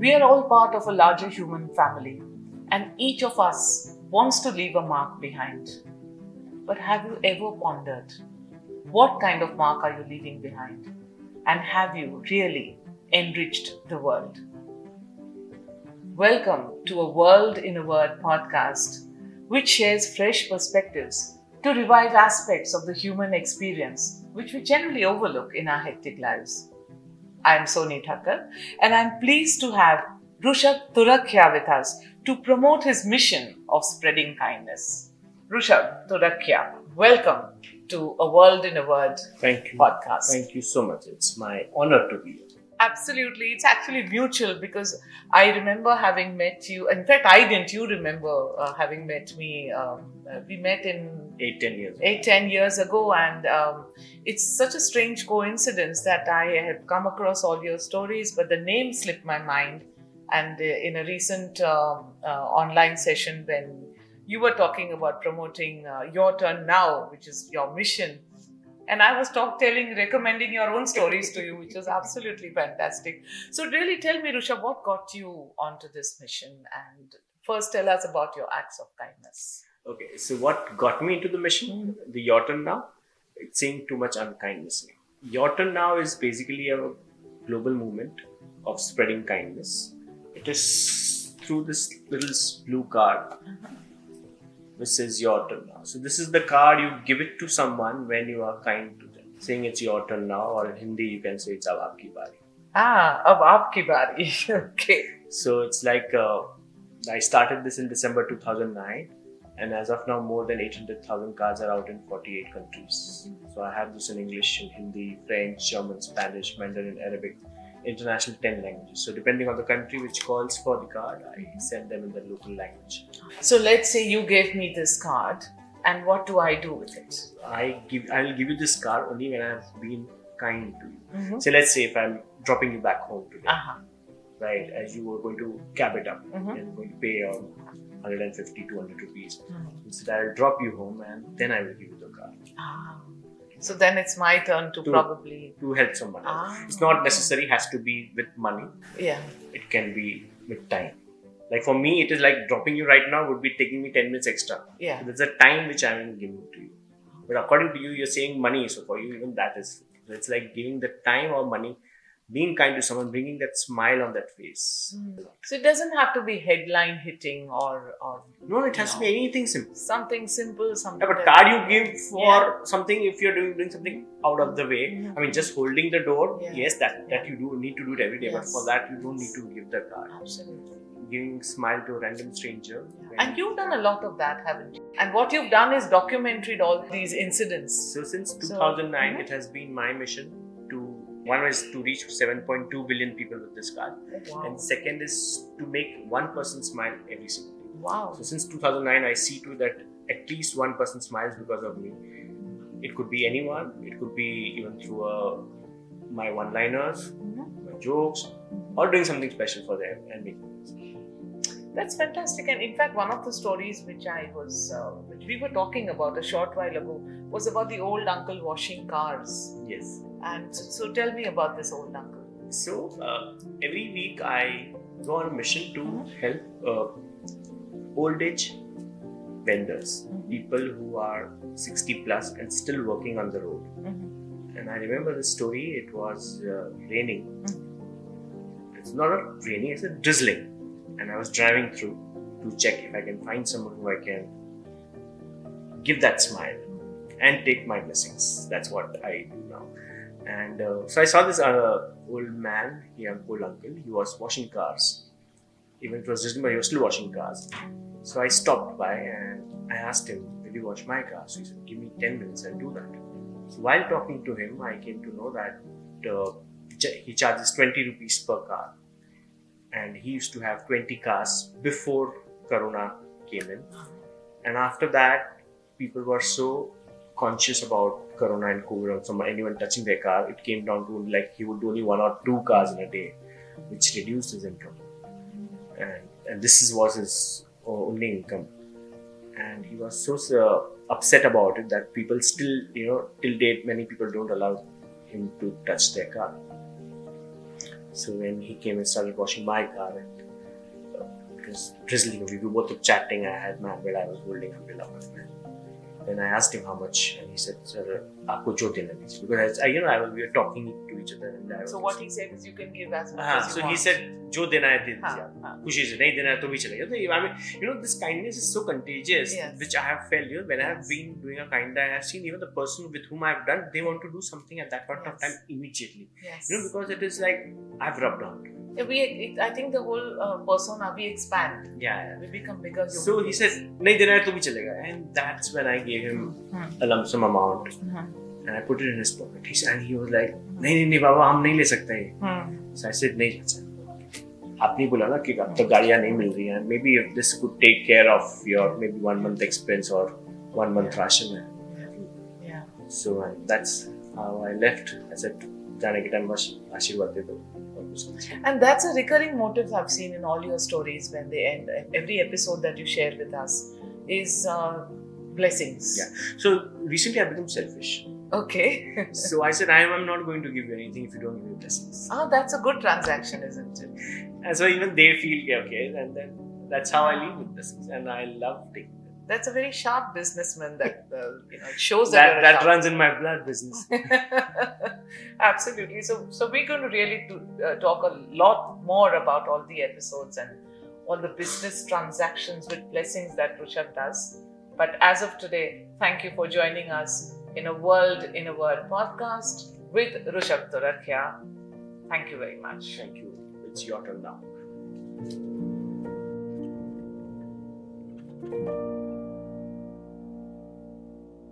We are all part of a larger human family, and each of us wants to leave a mark behind. But have you ever pondered what kind of mark are you leaving behind? And have you really enriched the world? Welcome to a World in a Word podcast, which shares fresh perspectives to revive aspects of the human experience which we generally overlook in our hectic lives. I am Sonie Thakkar, and I'm pleased to have Rushabh Turakhia with us to promote his mission of spreading kindness. Rushabh Turakhia, welcome to A World in a Word Thank you. podcast. Thank you so much. It's my honor to be here. Absolutely. It's actually mutual because I remember having met you. In fact, I didn't. You remember uh, having met me. Um, uh, we met in Eight, ten years. eight, ten years ago, and um, it's such a strange coincidence that I had come across all your stories, but the name slipped my mind. And uh, in a recent um, uh, online session, when you were talking about promoting uh, Your Turn Now, which is your mission, and I was talk, telling, recommending your own stories to you, which was absolutely fantastic. So, really tell me, Rusha, what got you onto this mission? And first, tell us about your acts of kindness. Okay, so what got me into the mission? The Your Turn Now? It's saying too much unkindness. Your Turn Now is basically a global movement of spreading kindness. It is through this little blue card uh-huh. Which is Your Turn Now. So, this is the card you give it to someone when you are kind to them, saying it's your turn now, or in Hindi, you can say it's Ab Aapki Bari. Ah, ab aapki bari. okay. So it's like uh, I started this in December 2009, and as of now, more than 800,000 cards are out in 48 countries. So I have this in English, in Hindi, French, German, Spanish, Mandarin, Arabic, international 10 languages. So depending on the country which calls for the card, I send them in the local language. So, let's say you gave me this card, and what do I do with it? I give I will give you this card only when I have been kind to you. Mm-hmm. So let's say if I'm dropping you back home today, Uh-huh. right, as you were going to cab it up Mhm. and going to pay um, 150, 200 rupees. Mhm. Instead, I'll drop you home and then I will give you the car Ah. So then it's my turn to To- probably. to help someone else. Ah. It's not necessary has to be with money. Yeah. It can be with time. Like for me, it is like dropping you right now would be taking me 10 minutes extra. Yeah. There's a time which I am giving to you. But according to you, you're saying money. So for you, even that is. So it's like giving the time or money, being kind to someone, bringing that smile on that face. So it doesn't have to be headline hitting or or No, it has to be anything simple. something simple, something. Yeah, but card you give for Yeah. something if you're doing, doing something out of the way. Mhm. I mean, just holding the door. Yeah. Yes, that that you do need to do it every day. But for that, you don't need to give the card. Absolutely. Giving smile to a random stranger. And you've done a lot of that, haven't you? And what you've done is documented all these incidents. So since So- 2009, Mhm. it has been my mission one is to reach 7.2 billion people with this card, Wow. and second is to make one person smile every single day. Wow. So since 2009, I see to that at least one person smiles because of me. It could be anyone. It could be even through uh, my one-liners, Mhm. my jokes, or doing something special for them and making That's fantastic. And in fact, one of the stories which I was, uh, which we were talking about a short while ago, was about the old uncle washing cars. yes. And so, tell me about this old uncle. So uh, every week I go on a mission to help uh, old age vendors, Mhm. people who are 60 plus and still working on the road. Mhm. And I remember the story. It was uh, raining. It's not a raining; it's a drizzling. And I was driving through to check if I can find someone who I can give that smile and take my blessings. That's what I do now. And uh, so I saw this uh, old man, young old uncle. He was washing cars. Even it was December, he was still washing cars. So I stopped by and I asked him, "Will you wash my car?" So he said, "Give me ten minutes, I'll do that." So while talking to him, I came to know that uh, he charges twenty rupees per car, and he used to have twenty cars before Corona came in, and after that, people were so conscious about corona and covid or anyone touching their car it came down to like he would do only one or two cars in a day which reduced his income. And and this is was his only income. And he was so uh, upset about it that people still you know till date many people don't allow him to touch their car So when he came and started washing my car, and uh, it was drizzling. We were both chatting. I had my umbrella. I was holding umbrella Then I asked him how much, and he said, "Sir, आपको जो देना दीजिए." Because I, you know, I, we were talking to each other, and I was So what he said is you can give as much हाँ, as you so want. he said जो देना है दे हाँ, दीजिए आप हाँ. खुशी से नहीं देना है तो भी चलेगा तो I mean you know this kindness is so contagious Yes. which I have felt you know when I have Yes. been doing a kind I have seen even the person with whom I have done they want to do something at that point of Yes. time immediately Yes. you know because it is like I've rubbed on Yeah, we, it, I think the whole uh, persona we expand. yeah, yeah. We become bigger human. so he beings. said नहीं देना है तो भी चलेगा and that's when I gave him Hmm. a lump sum amount Hmm. and I put it in his pocket he said, and he was like नहीं नहीं नहीं बाबा हम नहीं ले सकते ये Hmm. So I said, नहीं चाचा आपने बोला ना कि अब तक गाड़ियाँ नहीं मिल रही हैं maybe if this could take care of your maybe one month expense और वन मंथ राशन है Yeah. So that's how I left I said जाने के टाइम बस आशीर्वाद दे दो और कुछ नहीं। And that's a recurring motive I've seen in all your stories when they end. Every episode that you share with us is uh, blessings. Yeah. So recently I've become selfish. Okay. So I said I am not going to give you anything if you don't give me blessings. oh, that's a good transaction, isn't it? And so even they feel yeah, okay, and then that's how I live with blessings, and I love taking them. That's a very sharp businessman. That uh, you know shows that, That that runs in my blood business. Absolutely. So, so we're going to really do, uh, talk a lot more about all the episodes and all the business transactions with blessings that Rushabh does. But as of today, thank you for joining us in a World in a Word podcast with Rushabh Turakhia. Thank you very much. Thank you. It's your turn now.